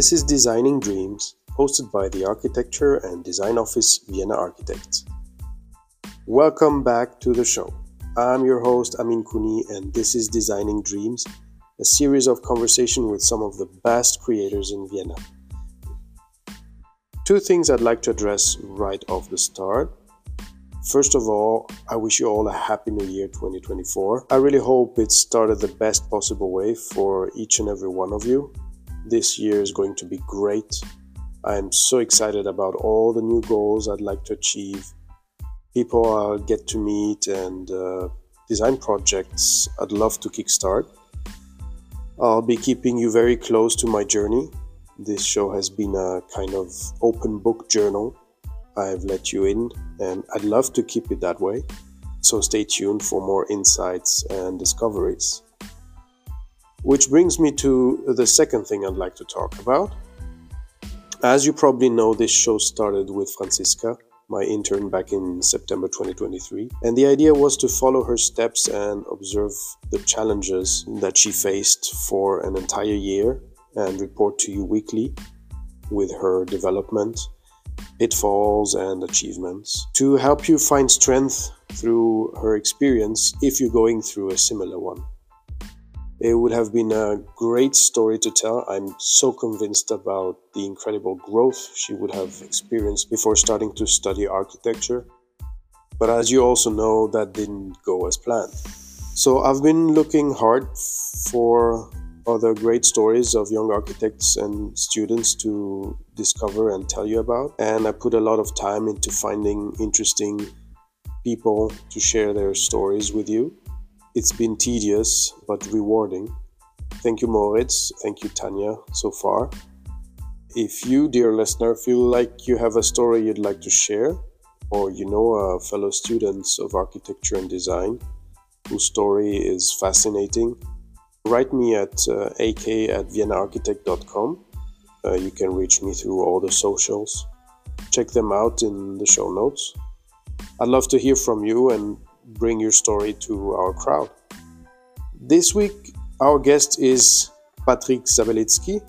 This is Designing Dreams, hosted by the Architecture and Design Office Vienna Architects. Welcome back to the show. I'm your host Amin Kuni, and this is Designing Dreams, a series of conversation with some of the best creators in Vienna. Two things I'd like to address right off the start. First of all, I wish you all a happy new year 2024. I really hope it started the best possible way for each and every one of you. This year is going to be great. I'm so excited about all the new goals I'd like to achieve, people I'll get to meet, and uh, design projects I'd love to kickstart. I'll be keeping you very close to my journey. This show has been a kind of open book journal I've let you in, and I'd love to keep it that way. So stay tuned for more insights and discoveries. Which brings me to the second thing I'd like to talk about. As you probably know, this show started with Francisca, my intern back in September 2023, and the idea was to follow her steps and observe the challenges that she faced for an entire year and report to you weekly with her development pitfalls, and achievements to help you find strength through her experience if you're going through a similar one. It would have been a great story to tell. I'm so convinced about the incredible growth she would have experienced before starting to study architecture. But as you also know, that didn't go as planned. So I've been looking hard for other great stories of young architects and students to discover and tell you about. And I put a lot of time into finding interesting people to share their stories with you. It's been tedious but rewarding. Thank you, Moritz. Thank you, Tanya, so far. If you, dear listener, feel like you have a story you'd like to share, or you know a fellow students of architecture and design whose story is fascinating, Write me at uh, ak at viennaarchitect.com. Uh, you can reach me through all the socials. Check them out in the show notes. I'd love to hear from you and bring your story to our crowd. This week, our guest is Patryk Zabelitsky.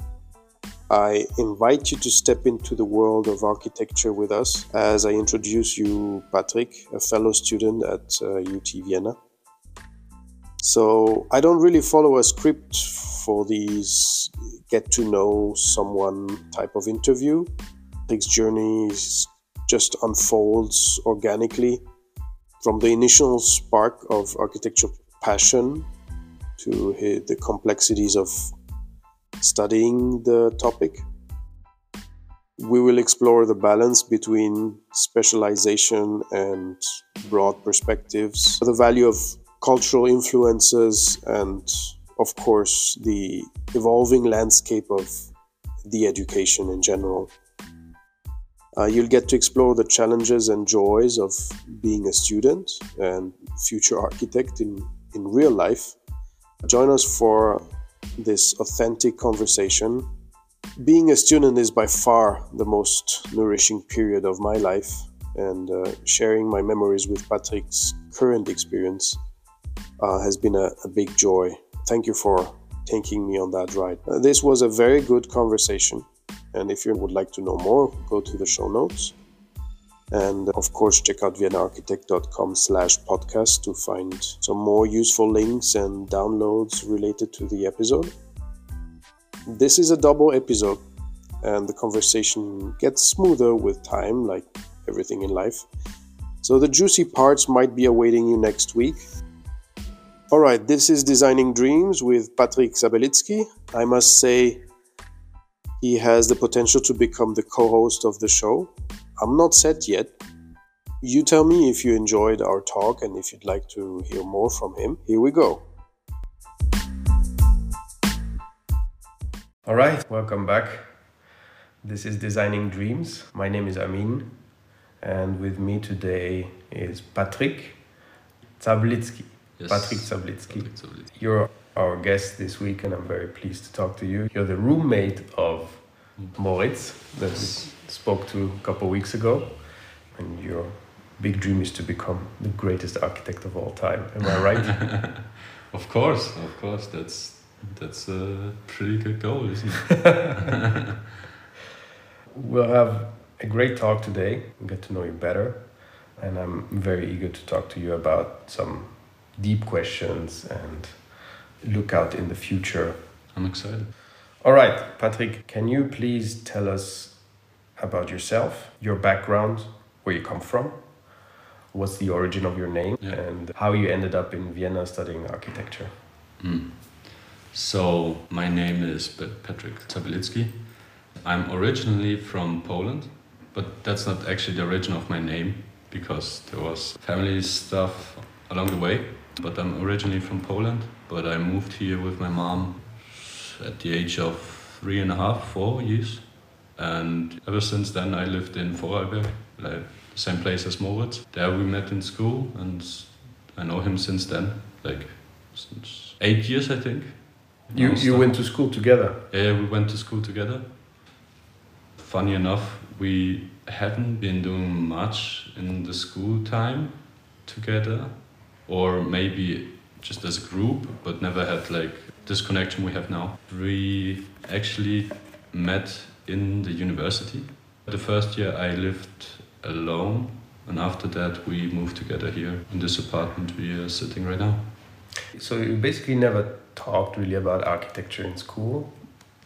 I invite you to step into the world of architecture with us as I introduce you, Patryk, a fellow student at uh, UT Vienna. So I don't really follow a script for these get to know someone type of interview. Takes journey just unfolds organically from the initial spark of architecture passion to the complexities of studying the topic. We will explore the balance between specialization and broad perspectives, the value of cultural influences, and of course, the evolving landscape of the education in general. Uh, you'll get to explore the challenges and joys of being a student and future architect in, in real life. Join us for this authentic conversation. Being a student is by far the most nourishing period of my life, and uh, sharing my memories with Patryk's current experience uh, has been a, a, big joy. Thank you for taking me on that ride. Uh, this was a very good conversation. And if you would like to know more, go to the show notes. And of course, check out viennaarchitect.com slash podcast to find some more useful links and downloads related to the episode. This is a double episode, and the conversation gets smoother with time, like everything in life. So the juicy parts might be awaiting you next week. All right, this is Designing Dreams with Patryk Zabelitsky. I must say, he has the potential to become the co host of the show. I'm not set yet. You tell me if you enjoyed our talk and if you'd like to hear more from him. Here we go. All right, welcome back. This is Designing Dreams. My name is Amin, and with me today is Patryk Zablitsky. Yes. Patryk Zablitsky. You're our guest this week, and I'm very pleased to talk to you. You're the roommate of Moritz that yes. we spoke to a couple of weeks ago, and your big dream is to become the greatest architect of all time. Am I right? of course, of course. That's That's a pretty good goal, isn't it? we'll have a great talk today and get to know you better. And I'm very eager to talk to you about some deep questions and look out in the future. I'm excited. All right, Patryk, can you please tell us about yourself, your background, where you come from, what's the origin of your name, Yeah. and how you ended up in Vienna studying architecture? Mm. So, my name is Patryk Tabelitsky. I'm originally from Poland, but that's not actually the origin of my name because there was family stuff along the way. But I'm originally from Poland, but I moved here with my mom at the age of three and a half, four years. And ever since then, I lived in Vorarlberg, like the same place as Moritz. There we met in school, and I know him since then, like since eight years, I think. You, you went to school together. Yeah, we went to school together. Funny enough, we hadn't been doing much in the school time together, or maybe just as a group, but never had like this connection we have now. We actually met in the university. The first year I lived alone, and after that we moved together here in this apartment we are sitting right now. So you basically never talked really about architecture in school,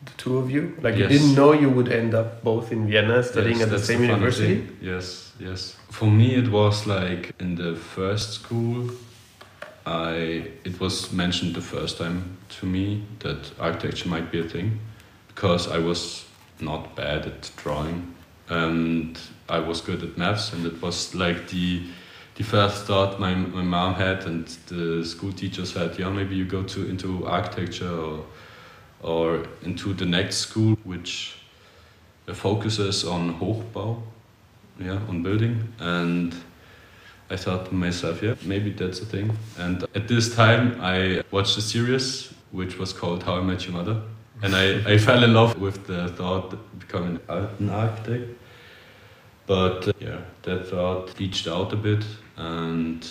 the two of you? Like you didn't know you would end up both in Vienna studying Yes, at the same funny university? thing. Yes, yes. For me, it was like in the first school. I it was mentioned the first time to me that architecture might be a thing, because I was not bad at drawing, and I was good at maths, and it was like the the first thought my my mom had, and the school teacher said, yeah, maybe you go to into architecture or or into the next school, which focuses on Hochbau, yeah, on building. And I thought to myself, yeah, maybe that's a thing. And at this time, I watched a series which was called How I Met Your Mother. And I, I fell in love with the thought of becoming an architect. But uh, yeah, that thought bleached out a bit. And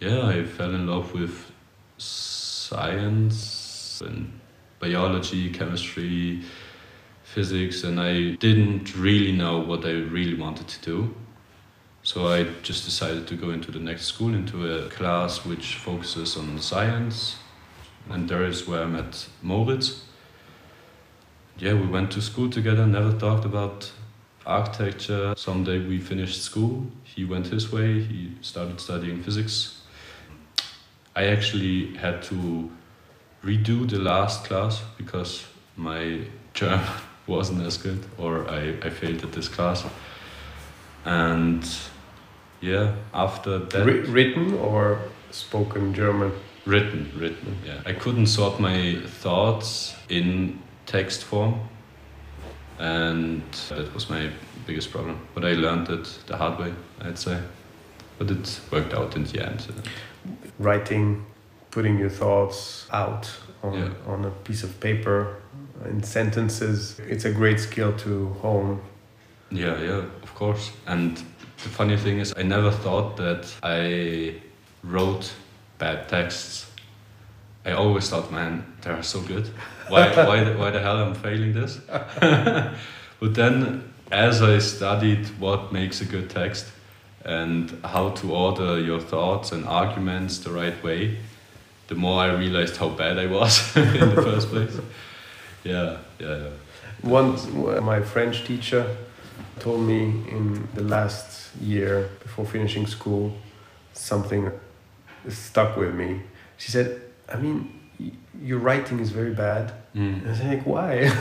yeah, I fell in love with science and biology, chemistry, physics, and I didn't really know what I really wanted to do. So I just decided to go into the next school, into a class which focuses on science, and there is where I met Moritz. Yeah, we went to school together, never talked about architecture. Someday we finished school. He went his way, he started studying physics. I actually had to redo the last class because my German wasn't as good or I, I failed at this class. And yeah, after that Wri- written or spoken German? written, written, yeah. I couldn't sort my thoughts in text form and that was my biggest problem. But I learned it the hard way, I'd say. But it worked out in the end. Writing, putting your thoughts out on, Yeah. on a piece of paper in sentences. It's a great skill to hone. Yeah, yeah, of course. And the funny thing is, I never thought that I wrote bad texts. I always thought, man, they're so good. Why, why, the- why the hell I'm failing this? but then, as I studied what makes a good text and how to order your thoughts and arguments the right way, the more I realized how bad I was in the first place. Yeah, yeah, yeah. Once, uh, my French teacher told me in the last year before finishing school something stuck with me. She said, I mean, y- your writing is very bad. Mm. I was like, why?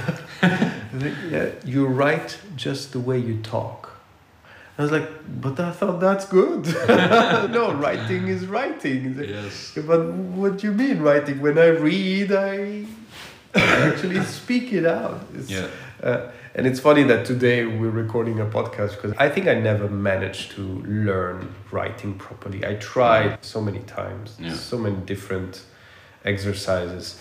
Like, yeah, you write just the way you talk. I was like, but I thought that's good. no, writing is writing. Yes. But what do you mean writing? When I read, I actually speak it out. It's, Yeah. Uh, and it's funny that today we're recording a podcast because I think I never managed to learn writing properly. I tried so many times, Yeah. so many different exercises,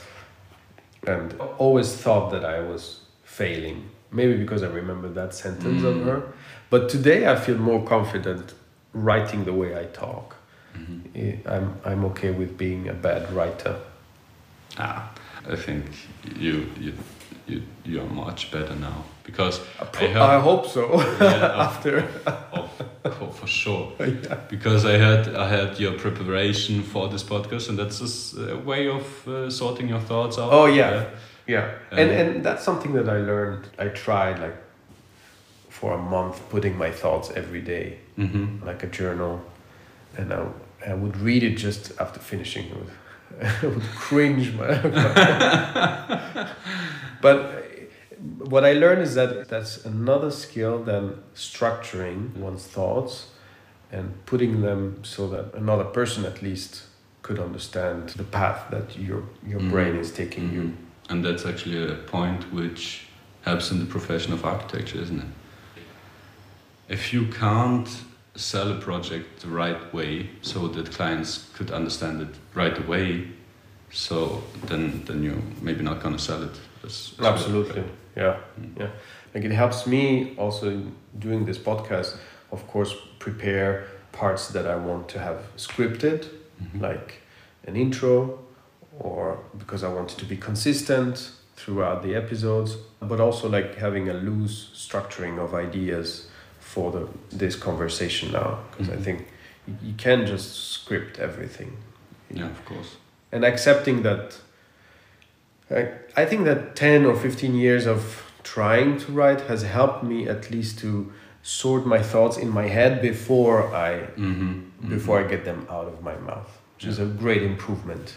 and always thought that I was failing. Maybe because I remember that sentence of Mm. her. But today I feel more confident writing the way I talk. Mhm. Eh, I'm, I'm okay with being a bad writer. Ah, I think you you you you are much better now because I, I hope so. Yeah, After, of, of, for sure yeah. because I had I had your preparation for this podcast and that's just a way of uh, sorting your thoughts out. Oh, yeah. Yeah, and Um, and that's something that I learned. I tried like for a month putting my thoughts every day, Mm-hmm. like a journal, and I, I would read it just after finishing. Would, I would cringe. My, but what I learned is that that's another skill than structuring one's thoughts and putting them so that another person at least could understand the path that your your Mhm. brain is taking you. And that's actually a point which helps in the profession of architecture, isn't it? If you can't sell a project the right way so that clients could understand it right away, so then then you're maybe not gonna sell it. That's, that's Absolutely. Yeah. Mm. Yeah. Like it helps me also in doing this podcast, of course, prepare parts that I want to have scripted, Mhm. like an intro, or because I want it to be consistent throughout the episodes, but also like having a loose structuring of ideas for the this conversation now, because I Mhm. think you, you can just script everything yeah, of course. and accepting that I, I think that 10 or 15 years of trying to write has helped me at least to sort my thoughts in my head before I Mm-hmm. before I get them out of my mouth which is a great improvement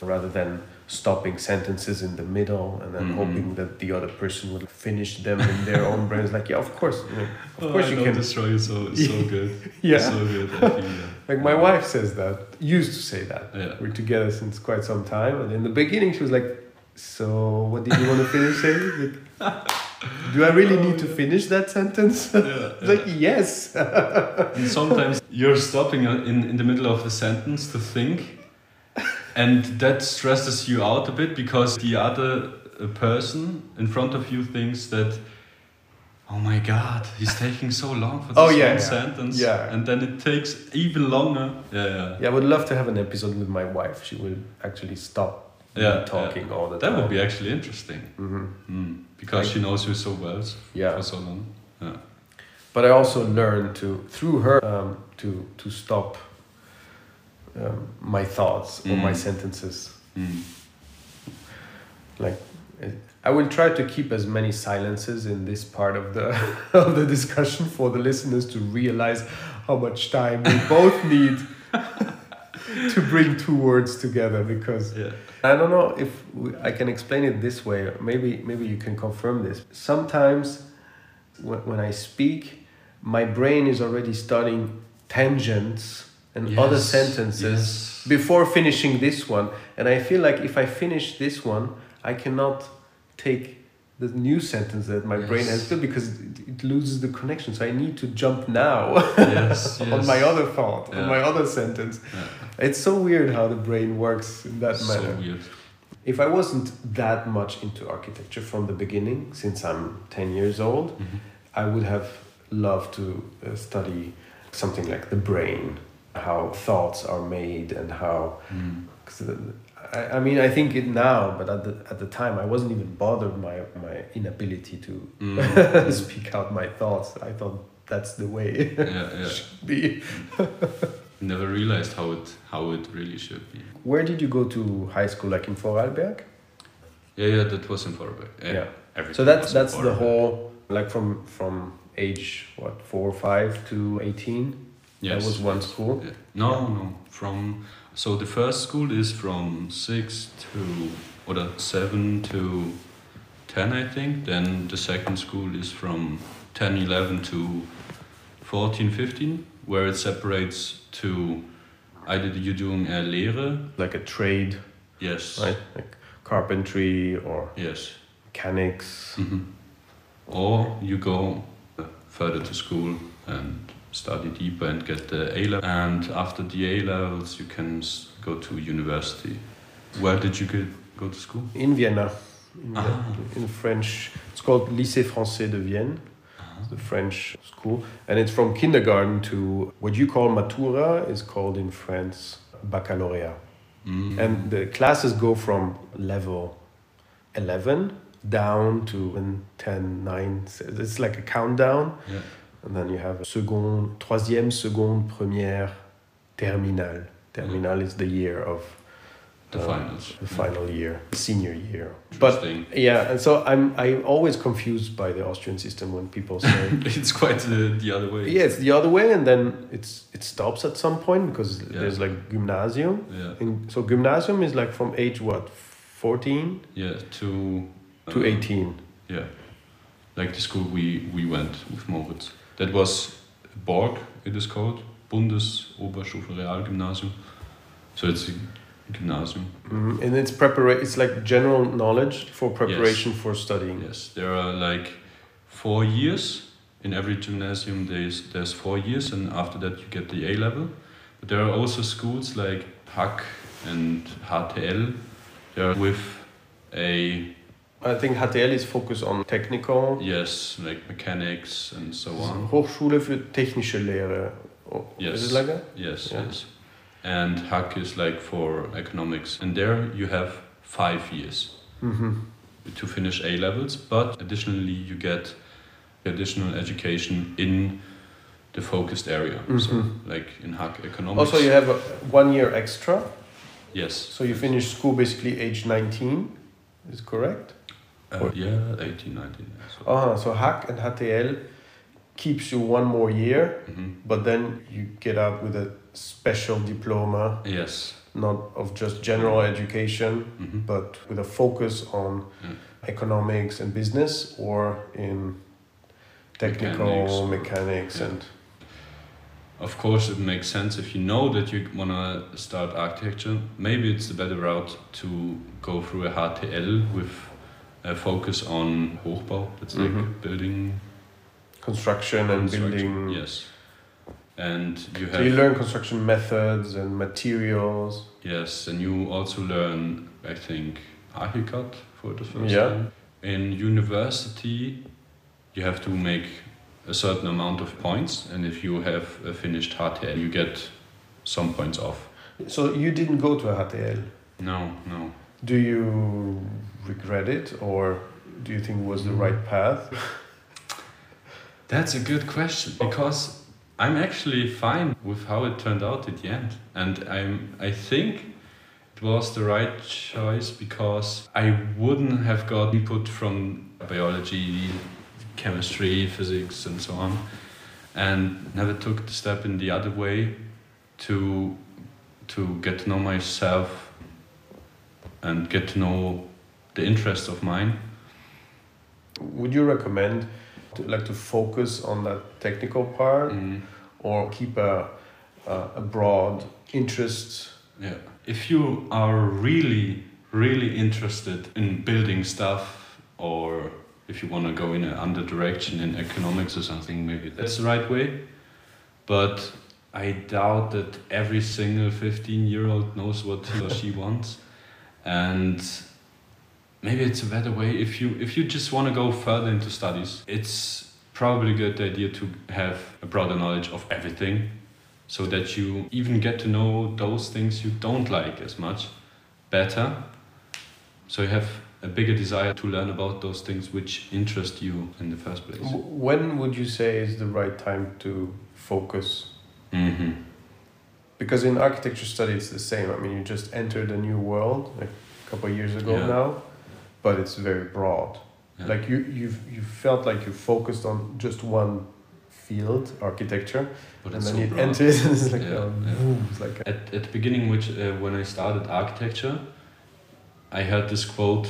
rather than stopping sentences in the middle and then Mhm. hoping that the other person would finish them in their own brains like yeah of course you know, of course you can destroy you so so good. yeah So good. I like my wife says that used to say that Yeah. we're together since quite some time and in the beginning she was like so what did you want to finish saying like, do i really need to finish that sentence Yeah, like yes And sometimes you're stopping in, in the middle of a sentence to think, and that stresses you out a bit because the other uh, person in front of you thinks that, oh my god, he's taking so long for this Oh, yeah, one yeah. sentence. Yeah. And then it takes even longer. Yeah, yeah. yeah i would love to have an episode with my wife she will actually stop Yeah, talking all the That time would be actually interesting. hmm Mm. Because she knows you so well yeah for so long. Yeah. but i also learned to through her um, to to stop um, my thoughts or my Mm. sentences Mm. like I will try to keep as many silences in this part of the of the discussion for the listeners to realize how much time we both need to bring two words together because Yeah. I don't know if we, I can explain it this way maybe maybe you can confirm this sometimes when, when I speak my brain is already starting tangents and other sentences yes. before finishing this one and i feel like if i finish this one i cannot take the new sentence that my brain has Yes. built because it, it loses the connection so i need to jump now Yes, on yes. my other thought on my other sentence Yeah. it's so weird how the brain works in that So manner weird. if i wasn't that much into architecture from the beginning since i'm 10 years old Mhm. I would have loved to uh, study something like the brain, how thoughts are made, and how. Mm. I, I mean, I think it now, but at the at the time, I wasn't even bothered my my inability to Mm. speak out my thoughts. I thought that's the way yeah, yeah. it should be. Never realized how it how it really should be. Where did you go to high school? Like in Vorarlberg? Yeah, yeah, that was in Vorarlberg. Yeah. Yeah. Everything So that's that's the whole like from from age what four or five to eighteen. Yes. That was one school. Yeah. No, no. From so the first school is from six to or seven to ten, I think. Then the second school is from 10, 11 to 14, 15, where it separates to either you're doing a Lehre. Like a trade. Yes. right? Like carpentry or Yes. mechanics. hmm Or you go uh, further to school and study deeper and get the A level. And after the A levels, you can go to university. Where did you get, go to school? In Vienna, in, the- Ah. in French. It's called Lycée Français de Vienne, it's the French school. And it's from kindergarten to what you call matura is called in France baccalaureate. Mm. And the classes go from level 11 down to 10, 9. It's like a countdown. Yeah. And then you have second, troisième, seconde, première, terminale. Terminale is the year of The uh, finals. the final year, senior year. But yeah, and so I'm I'm always confused by the Austrian system when people say it's quite the, the other way. yeah, it's the other way, and then it's it stops at some point because Yeah. there's like gymnasium. Yeah. In, so gymnasium is like from age what, fourteen Yeah. To. to um, eighteen. Yeah. Like the school we, we went with Moritz. That was Borg, it is called. Bundesoberstufenrealgymnasium. So it's a gymnasium. Mhm. And it's prepara- It's like general knowledge for preparation for studying. Yes. There are like four years. In every gymnasium there's there's four years and after that you get the A level. But there are also schools like HAK and HTL. They're with a I think HTL is focused on technical. yes, like mechanics and so on. Hochschule für technische Lehre. Oh, Yes. Is it like that? Yes, Yeah. yes. And HAK is like for economics. And there you have five years Mm-hmm. to finish A levels, but additionally you get additional education in the focused area. So Mhm. like in HAK economics. Also, you have one year extra, yes. so you finish school basically age 19, is correct? Uh, yeah, 18, 19. So. Uh-huh. So HAK and HTL keeps you one more year, Mhm. but then you get out with a special diploma, Yes. not of just general education, Mhm. but with a focus on Yeah. economics and business or in technical Mechanics mechanics, yeah. and Of course, it makes sense if you know that you want to start architecture. Maybe it's the better route to go through a HTL with a focus on Hochbau. That's like Mhm. building construction and construction. building. Yes, and you So have you learn construction methods and materials. yes, and you also learn, I think, Archicad for the first Yeah. time. In university, you have to make a certain amount of points, and if you have a finished HTL, you get some points off. So you didn't go to a HTL. No, no. Do you regret it, or do you think it was the right path? That's a good question because I'm actually fine with how it turned out at the end, and I'm I think it was the right choice because I wouldn't have got input from biology, chemistry, physics, and so on, and never took the step in the other way to to get to know myself and get to know the interests of mine. Would you recommend to like to focus on that technical part, Mm. or keep a a, a broad interest? Yeah. If you are really, really interested in building stuff, or if you want to go in a under direction in economics or something, maybe that's the right way. But I doubt that every single 15 year old knows what he or she wants. And maybe it's a better way if you if you just want to go further into studies it's probably a good idea to have a broader knowledge of everything so that you even get to know those things you don't like as much better so you have a bigger desire to learn about those things which interest you in the first place When would you say is the right time to focus? mm-hmm. Because in architecture study, it's the same. I mean, you just entered a new world like a couple of years ago Yeah. now, but it's very broad. Yeah. Like you, you've you felt like you focused on just one field, architecture, but and it's then so you broad. entered, and it's like, Yeah, a, yeah. boom, it's like a, At, at the beginning, which uh, when I started architecture, I heard this quote: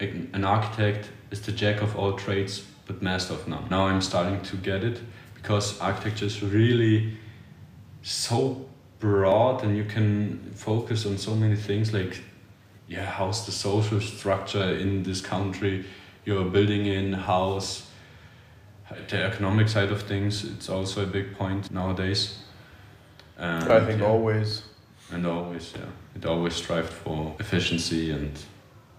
"An an architect is the jack of all trades, but master of none." Now I'm starting to get it because architecture is really so broad, and you can focus on so many things. Like, yeah, how's the social structure in this country? You're building in house. The economic side of things, it's also a big point nowadays. And, I think yeah. always And always, yeah. It always strived for efficiency and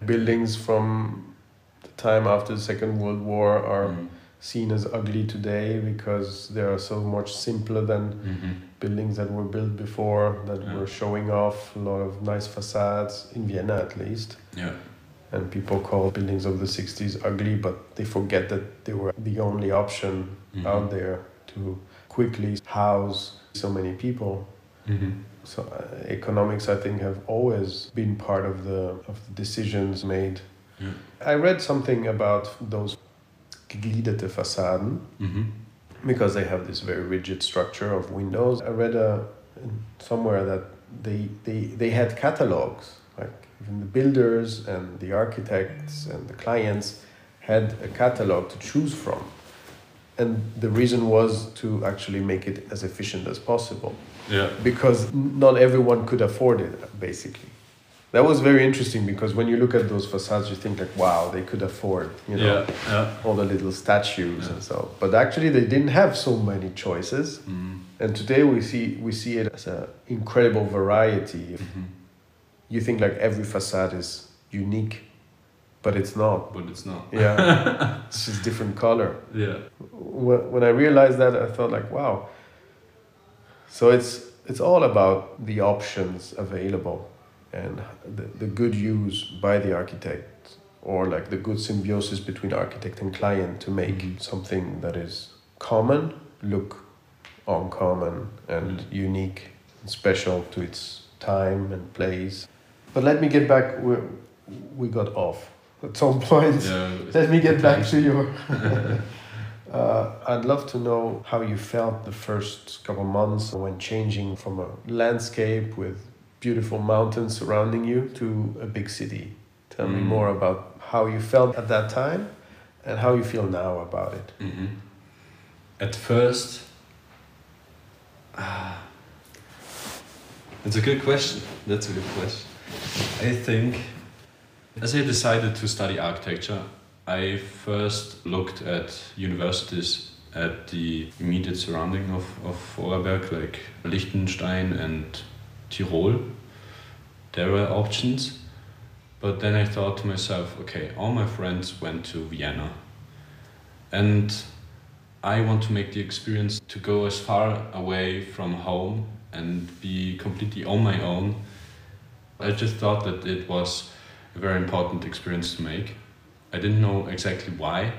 buildings from the time after the Second World War are mm, seen as ugly today because they are so much simpler than Mm-hmm. buildings that were built before that Yeah. were showing off a lot of nice facades in Vienna at least. Yeah. And people call buildings of the 60s ugly, but they forget that they were the only option Mhm. out there to quickly house so many people. Mm-hmm. So uh, economics, I think, have always been part of the of the decisions made. Yeah. I read something about those gegliederte Fassaden Mm-hmm. because they have this very rigid structure of windows. I read uh, somewhere that they, they, they had catalogs, like even the builders and the architects and the clients had a catalog to choose from. And the reason was to actually make it as efficient as possible Yeah. because not everyone could afford it, basically. That was very interesting because when you look at those facades, you think like, wow, they could afford, you know, Yeah. Yeah. all the little statues Yeah. and so. But actually, they didn't have so many choices. Mm. And today we see we see it as an incredible variety. Mm-hmm. You think like every facade is unique, but it's not. But it's not. Yeah, it's just different color. Yeah. When when I realized that, I thought like, wow. So it's it's all about the options available and the, the good use by the architect or like the good symbiosis between architect and client to make Mhm. something that is common look uncommon and Mm. unique and special to its time and place. But let me get back we we got off at some point. Yeah. Let me get back to your. uh, I'd love to know how you felt the first couple months when changing from a landscape with beautiful mountains surrounding you to a big city. Tell me Mm. more about how you felt at that time and how you feel now about it. hmm At first, ah, it's a good question. That's a good question. I think, as I decided to study architecture, I first looked at universities at the immediate surrounding of, of Vorarlberg, like Liechtenstein and Tirol. There were options. But then I thought to myself, okay, all my friends went to Vienna. And I want to make the experience to go as far away from home and be completely on my own. I just thought that it was a very important experience to make. I didn't know exactly why,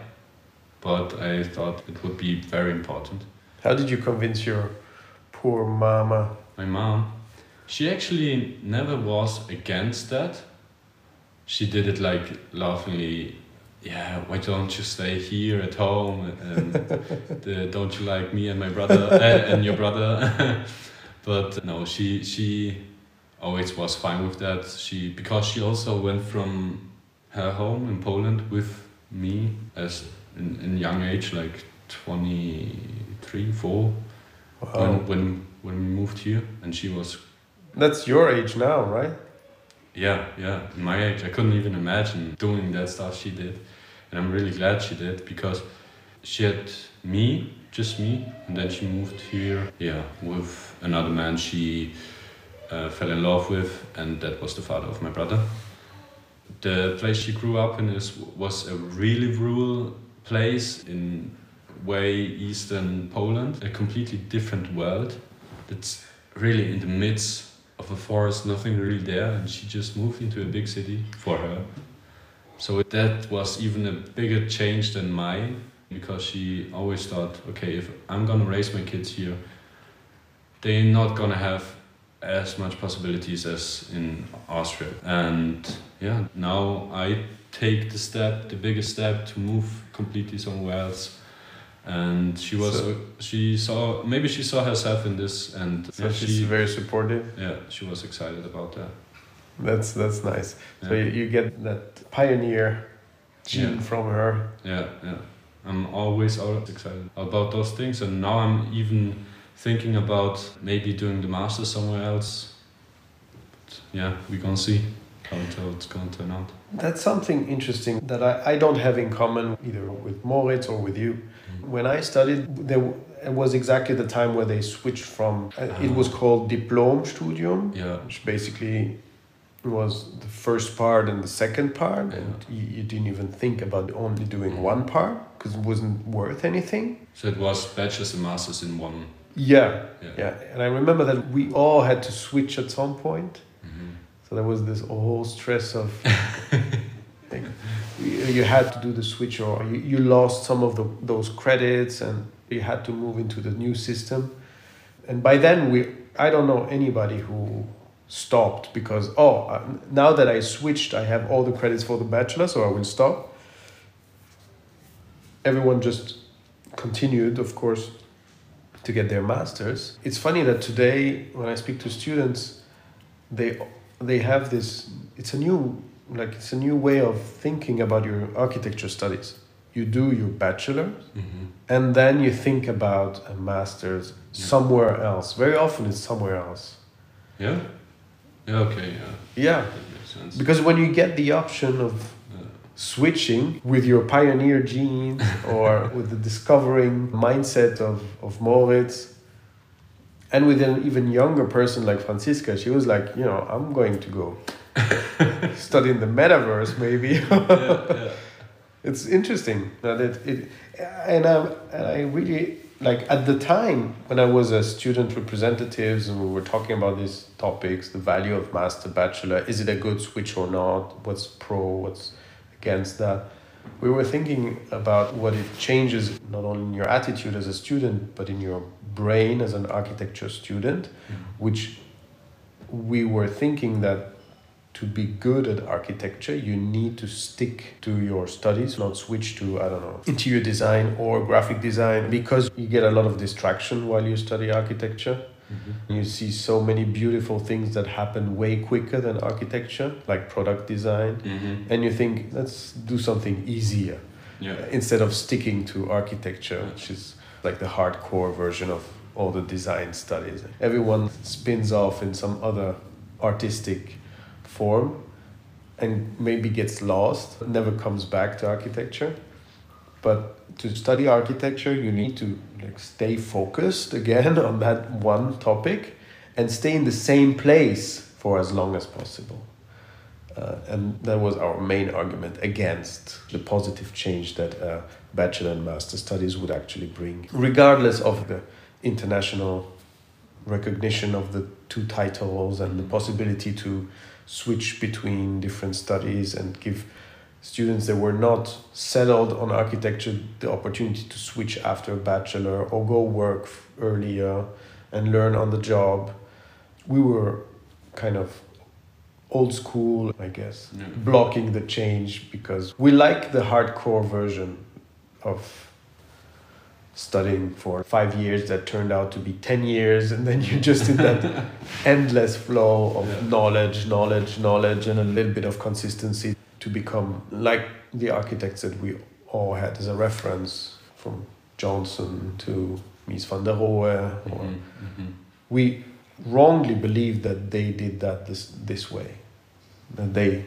but I thought it would be very important. How did you convince your poor mama? My mom, she actually never was against that. She did it like laughingly, yeah, why don't you stay here at home? And the, don't you like me and my brother uh, and your brother? but no, she she always was fine with that. She because she also went from her home in Poland with me as in, in young age, like 23, 4 Wow. when, when when we moved here and she was That's your age now, right? yeah yeah my age. I couldn't even imagine doing that stuff she did. And i'm really glad she did because she had me just me and then she moved here yeah with another man she uh, fell in love with and that was the father of my brother. The place she grew up in is was a really rural place in way eastern poland a completely different world. It's really in the midst of a forest, nothing really there, and she just moved into a big city for her. So that was even a bigger change than mine because she always thought, okay, if I'm gonna raise my kids here, they're not gonna have as much possibilities as in Austria. And yeah, now I take the step, the biggest step to move completely somewhere else. And she was, So- she saw, maybe she saw herself in this, and So yeah, she's she, very supportive. yeah, she was excited about that. That's that's nice. So you, you get that pioneer gene Yeah. from her. Yeah, yeah. I'm always always excited about those things, and now I'm even thinking about maybe doing the master somewhere else. But yeah, we're gonna see how it's gonna turn out. That's something interesting that I, I don't have in common either with Moritz or with you. Mm. When I studied, there it was exactly the time where they switched from. Uh, it was ah. called Diplom Studium, Yeah, which basically was the first part and the second part, and you, you didn't even think about only doing one mm. part because it wasn't worth anything. So it was bachelor's and master's in one. Yeah, Yeah. yeah. And I remember that we all had to switch at some point. So there was this whole stress of like, you, you had to do the switch or you, you lost some of the, those credits and you had to move into the new system. And by then we I don't know anybody who stopped because oh uh, now that I switched I have all the credits for the bachelor so I will stop. Everyone just continued of course to get their masters. It's funny that today when I speak to students they they have this it's a new like it's a new way of thinking about your architecture studies you do your bachelor Mhm. and then you think about a master's somewhere else very often it's somewhere else Yeah. Yeah. Okay. Yeah. yeah That makes sense. because when you get the option of switching with your pioneer genes or with the discovering mindset of, of Moritz and with an even younger person like Francisca, she was like, you know, I'm going to go study in the metaverse maybe. yeah, yeah. it's interesting that it, it and, I, and I really like at the time when I was a student representatives and we were talking about these topics, the value of master bachelor, is it a good switch or not? What's pro, what's against that? We were thinking about what it changes not only in your attitude as a student, but in your brain as an architecture student, mm-hmm. which we were thinking that to be good at architecture, you need to stick to your studies, not switch to, I don't know, interior design or graphic design, because you get a lot of distraction while you study architecture. Mhm. You see so many beautiful things that happen way quicker than architecture, like product design. Mhm. And you think, let's do something easier Yeah. instead of sticking to architecture, which is like the hardcore version of all the design studies. Everyone spins off in some other artistic form and maybe gets lost, never comes back to architecture. But to study architecture, you need to like stay focused again on that one topic and stay in the same place for as long as possible. Uh, and that was our main argument against the positive change that uh, bachelor and master studies would actually bring, regardless of the international recognition of the two titles and the possibility to switch between different studies and give students that were not settled on architecture the opportunity to switch after a bachelor or go work earlier and learn on the job. We were kind of old school, I guess, Yeah. blocking the change because we like the hardcore version of studying for five years that turned out to be 10 years and then you're just in that endless flow of Yeah. knowledge knowledge knowledge and a little bit of consistency to become like the architects that we all had as a reference from johnson to mies van der rohe or Mhm. Mhm. we wrongly believe that they did that this this way that they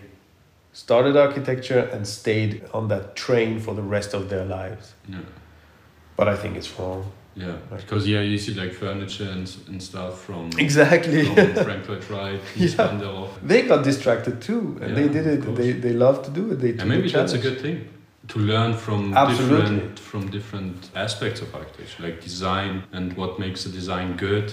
started architecture and stayed on that train for the rest of their lives Yeah. but i think it's wrong Yeah. Because yeah, you see like furniture and, and stuff from exactly from Frank Lloyd Wright, Yeah. they got distracted too and they did it they, they love to do it they And maybe that's a good thing to learn from Absolutely. different from different aspects of architecture, like design and what makes a design good,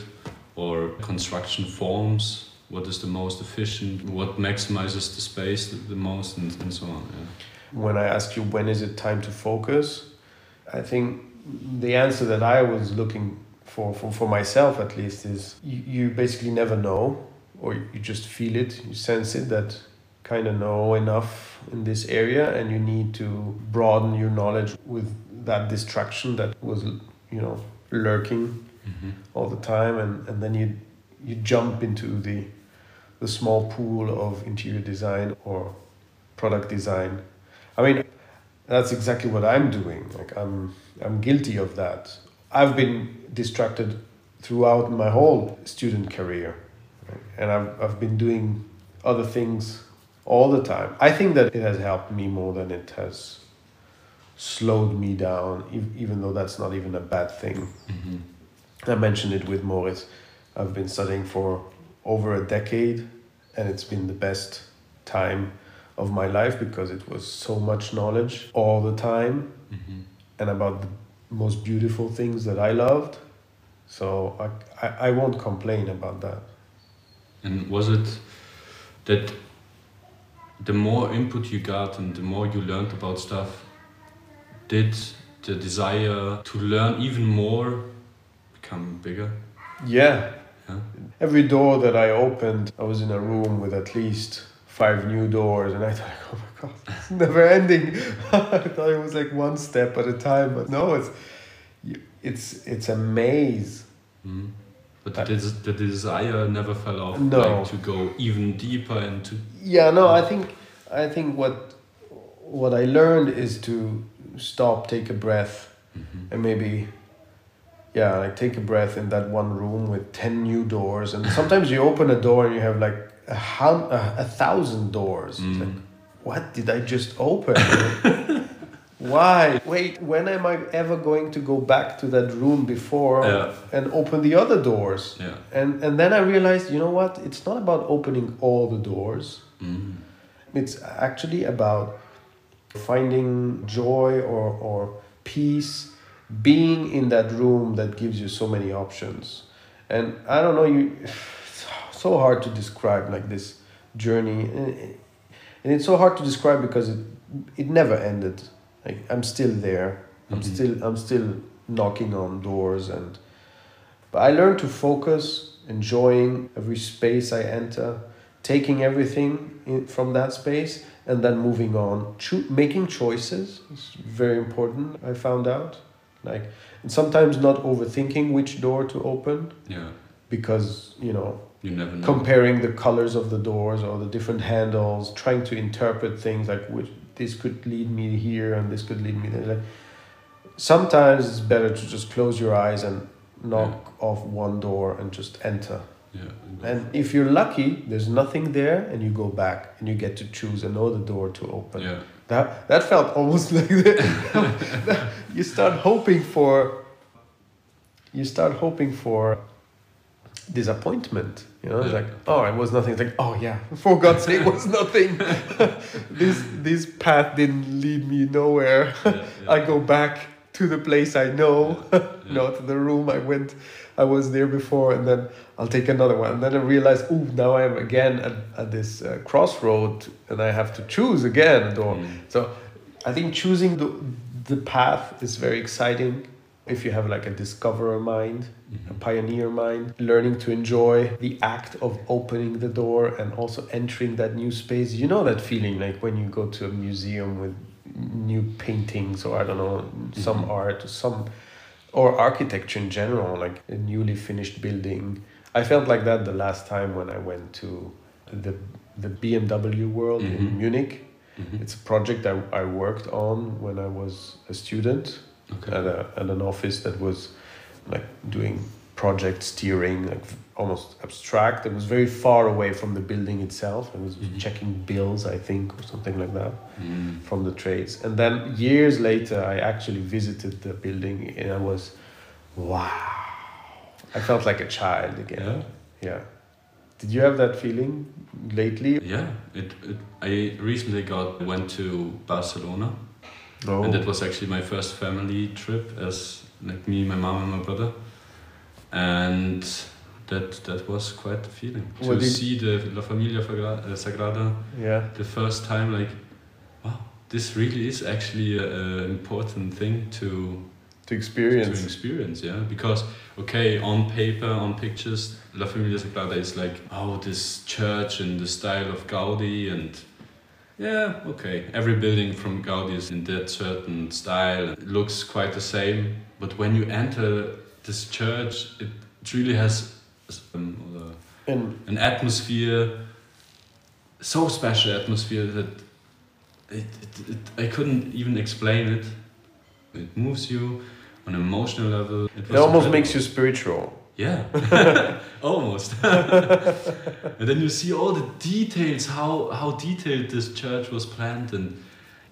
or construction forms. What is the most efficient? What maximizes the space the, the most, and, and so on. Yeah. when I ask you when is it time to focus, I think the answer that I was looking for, for, for myself at least, is you, you basically never know, or you just feel it, you sense it that kind of know enough in this area, and you need to broaden your knowledge with that distraction that was, you know, lurking Mhm. all the time. And, and then you you jump into the the small pool of interior design or product design. I mean that's exactly what i'm doing like i'm i'm guilty of that i've been distracted throughout my whole student career right? and I've, I've been doing other things all the time i think that it has helped me more than it has slowed me down even though that's not even a bad thing Mhm. I mentioned it with Moritz. I've been studying for over a decade, and it's been the best time of my life because it was so much knowledge all the time Mm-hmm. and about the most beautiful things that I loved. So I, I, I won't complain about that. And was it that the more input you got and the more you learned about stuff, did the desire to learn even more become bigger? Yeah. Yeah. Every door that I opened, I was in a room with at least five new doors, and I thought, oh my god, it's never ending. I thought it was like one step at a time, but no, it's it's it's a maze. Mm. But the, the desire never fell off, No. like to go even deeper into. Yeah, no, I think I think what what I learned is to stop, take a breath, Mhm. and maybe yeah like take a breath in that one room with 10 new doors and sometimes you open a door and you have like a, hun- a, a thousand doors it's Mm. like what did i just open why wait when am i ever going to go back to that room before Yeah. and open the other doors Yeah. and and then i realized you know what it's not about opening all the doors Mm. it's actually about finding joy or, or peace being in that room that gives you so many options and i don't know you so hard to describe like this journey and and it's so hard to describe because it it never ended like i'm still there i'm Mhm. still i'm still knocking on doors and but i learned to focus enjoying every space i enter taking everything in, from that space and then moving on Cho- making choices is very important i found out like and sometimes not overthinking which door to open Yeah. because you know You never know. comparing the colors of the doors or the different handles trying to interpret things like which this could lead me here and this could lead me there like sometimes it's better to just close your eyes and knock off one door and just enter yeah. and if you're lucky there's nothing there and you go back and you get to choose another door to open yeah. that that felt almost like the, you start hoping for you start hoping for disappointment you know it's like oh it was nothing it's like oh yeah for god's sake it was nothing this this path didn't lead me nowhere yeah, yeah. i go back to the place i know Yeah. not to the room I went, I was there before, and then I'll take another one. And then I realize, oh, now I'm again at, at this uh, crossroad, and I have to choose again. Mm. So I think choosing the, the path is very exciting if you have like a discoverer mind, a Mhm. pioneer mind, learning to enjoy the act of opening the door and also entering that new space. You know that feeling like when you go to a museum with new paintings or I don't know, some Mhm. art, some or architecture in general, like a newly finished building. I felt like that the last time when I went to the the BMW World Mhm. in Munich. Mhm. It's a project I, I worked on when I was a student Okay. at, a, at an office that was like doing project steering, like almost abstract. It was very far away from the building itself. I was Mhm. checking bills, I think, or something like that Mm. from the trades. And then years later, I actually visited the building and I was, wow. I felt like a child again. Yeah. Yeah. Did you have that feeling lately? Yeah. It, it. I recently got went to Barcelona, No. and that was actually my first family trip as like me, my mom, and my brother, and that that was quite the feeling to What did- see the La Familia uh, Sagrada yeah. the first time. Like, wow, this really is actually an important thing to To experience. to experience. experience, yeah. Because okay, on paper, on pictures, La Familia Sagrada is like, oh, this church in the style of Gaudi, and yeah, okay, every building from Gaudi is in that certain style. It looks quite the same, but when you enter this church, it, it really has um, uh, And an atmosphere, so special atmosphere that it, it, it, I couldn't even explain it. It moves you on an emotional level. it was almost makes you spiritual. Yeah, almost. and then you see all the details, how, how detailed this church was planned, and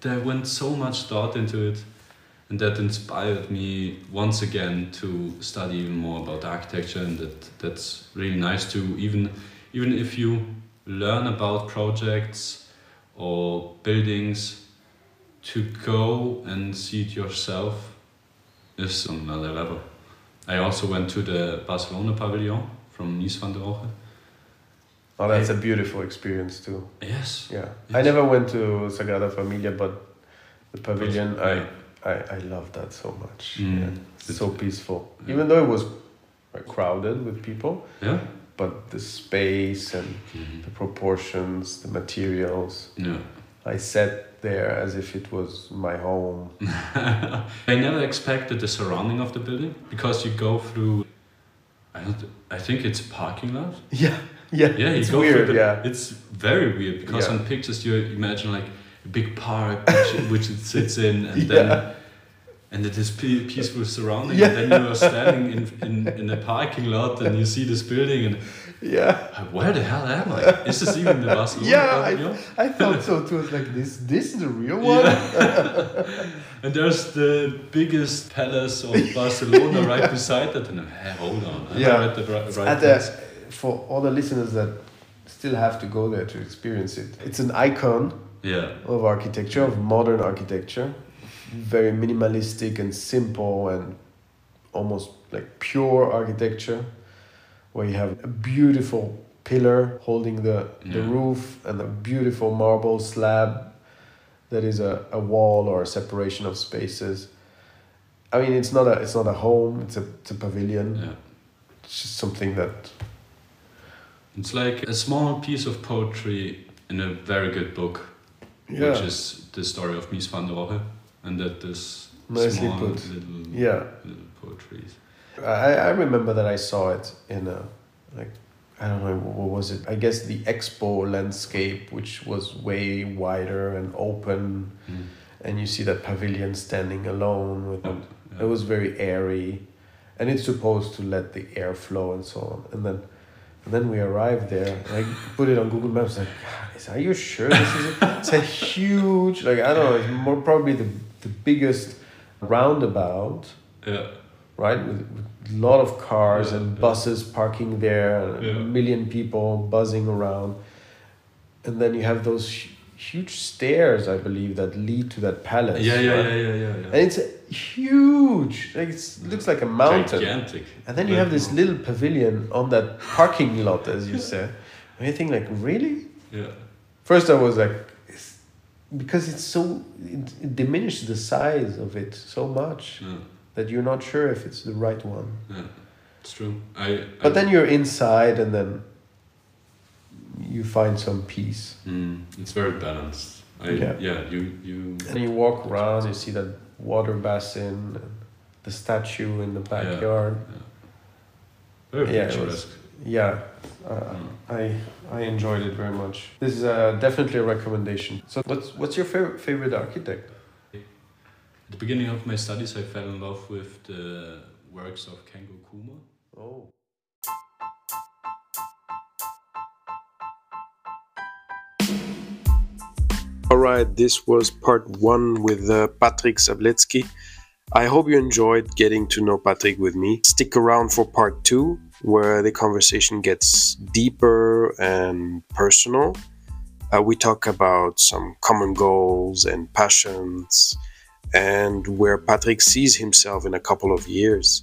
there went so much thought into it. And that inspired me once again to study even more about architecture, and that that's really nice to even even if you learn about projects or buildings to go and see it yourself is on another level. I also went to the Barcelona pavilion from Mies van der Rohe. Oh, that's a beautiful experience too. Yes. Yeah, I never went to Sagrada Familia, but the pavilion, I, Yeah. I, I love that so much. Mm. Yeah, it's so peaceful. Yeah. Even though it was crowded with people, Yeah. but the space and the proportions, the materials. Yeah. I sat there as if it was my home. I never expected the surrounding of the building because you go through. I don't. I think it's a parking lot. Yeah, yeah, Yeah, it's weird. the, yeah, It's very weird because Yeah. on pictures you imagine like a big park which, which it sits in, and then and it is peaceful surrounding, Yeah. and then you are standing in, in in a parking lot and you see this building and yeah. where the hell am I? Is this even the Barcelona Yeah, pavilion? I thought so too. It's like this. This is the real one. And there's the biggest palace of Barcelona right beside that, and I'm, hey, hold on, I Yeah. at the right, the, for all the listeners that still have to go there to experience it, it's an icon Yeah, of architecture, of modern architecture. Very minimalistic and simple and almost like pure architecture, where you have a beautiful pillar holding the, the roof and a beautiful marble slab that is a, a wall or a separation of spaces. I mean, it's not a it's not a home. It's a it's a pavilion. yeah. It's just something that It's like a small piece of poetry in a very good book, Yeah. which is the story of Mies van der Rohe, and that this Nicely small put. little yeah. little poetries. I, I remember that I saw it in a like I don't know what was it? I guess the expo landscape which was way wider and open. Mm. and you see that pavilion standing alone with Oh, it. was very airy. And it's supposed to let the air flow and so on. And then and then we arrived there. And I put it on Google Maps. Like "God, is- are you sure this is a, it's a huge like I don't know it's more probably the, the biggest roundabout yeah, right? With, with a lot of cars Yeah, and yeah. buses parking there, and Yeah. a million people buzzing around. And then you have those hu- huge stairs, I believe, that lead to that palace. yeah, yeah, right? yeah, yeah, yeah, yeah. And it's huge. Like it's, it looks like a mountain. Gigantic. And then you have this little pavilion on that parking lot, as you said. And you think, like, really? Yeah, First, I was like, it's, because it's so, it, it diminishes the size of it so much yeah, that you're not sure if it's the right one. yeah. It's true. I. But I, then you're inside and then you find some peace. Mm, it's very balanced. I, Yeah. yeah. you you. And you walk around, you see that water basin and the statue in the backyard. Very Yeah, it was- picturesque. Yeah, uh, Mm. I I enjoyed it very much. This is uh, definitely a recommendation. So what's what's your favorite favorite architect? At the beginning of my studies, I fell in love with the works of Kengo Kuma. Oh. All right, this was part one with uh, Patryk Sabletsky. I hope you enjoyed getting to know Patryk with me. Stick around for part two, where the conversation gets deeper and personal. Uh, we talk about some common goals and passions, and where Patryk sees himself in a couple of years.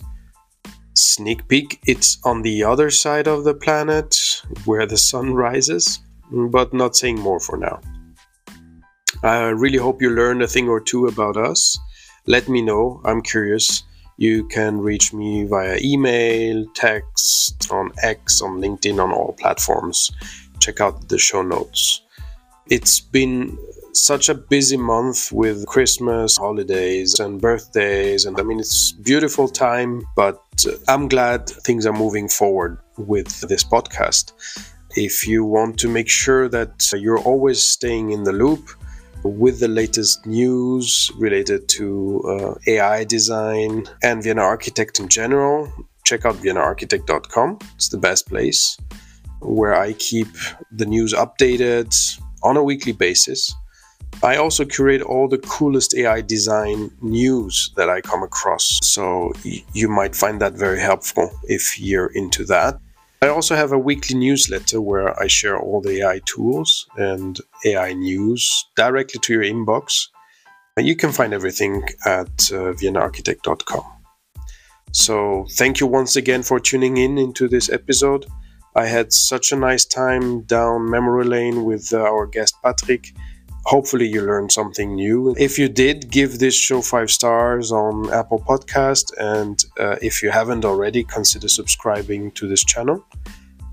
Sneak peek, it's on the other side of the planet where the sun rises, but not saying more for now. I really hope you learned a thing or two about us. Let me know, I'm curious. You can reach me via email, text, on X, on LinkedIn, on all platforms. Check out the show notes. It's been such a busy month with Christmas, holidays, and birthdays. And I mean, it's beautiful time, but I'm glad things are moving forward with this podcast. If you want to make sure that you're always staying in the loop, with the latest news related to uh, AI design and Vienna Architect in general, check out viennaarchitect.com. It's the best place where I keep the news updated on a weekly basis. I also curate all the coolest AI design news that I come across, so you might find that very helpful if you're into that. I also have a weekly newsletter where I share all the AI tools and AI news directly to your inbox. You can find everything at uh, viennaarchitect.com. So, thank you once again for tuning in into this episode. I had such a nice time down memory lane with uh, our guest Patryk. Hopefully, you learned something new. If you did, give this show five stars on Apple Podcast, and uh, if you haven't already, consider subscribing to this channel.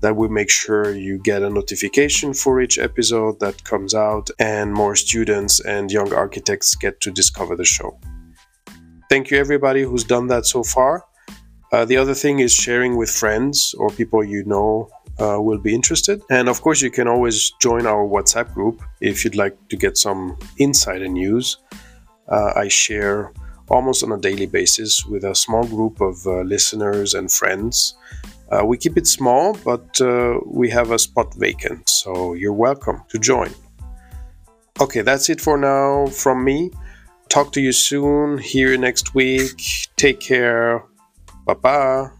That will make sure you get a notification for each episode that comes out, and more students and young architects get to discover the show. Thank you, everybody who's done that so far. Uh, the other thing is sharing with friends or people you know uh, will be interested. And of course, you can always join our WhatsApp group if you'd like to get some insider news. Uh, I share almost on a daily basis with a small group of uh, listeners and friends. Uh, we keep it small, but uh, we have a spot vacant, so you're welcome to join. Okay, that's it for now from me. Talk to you soon. You next week. Take care. Bye bye.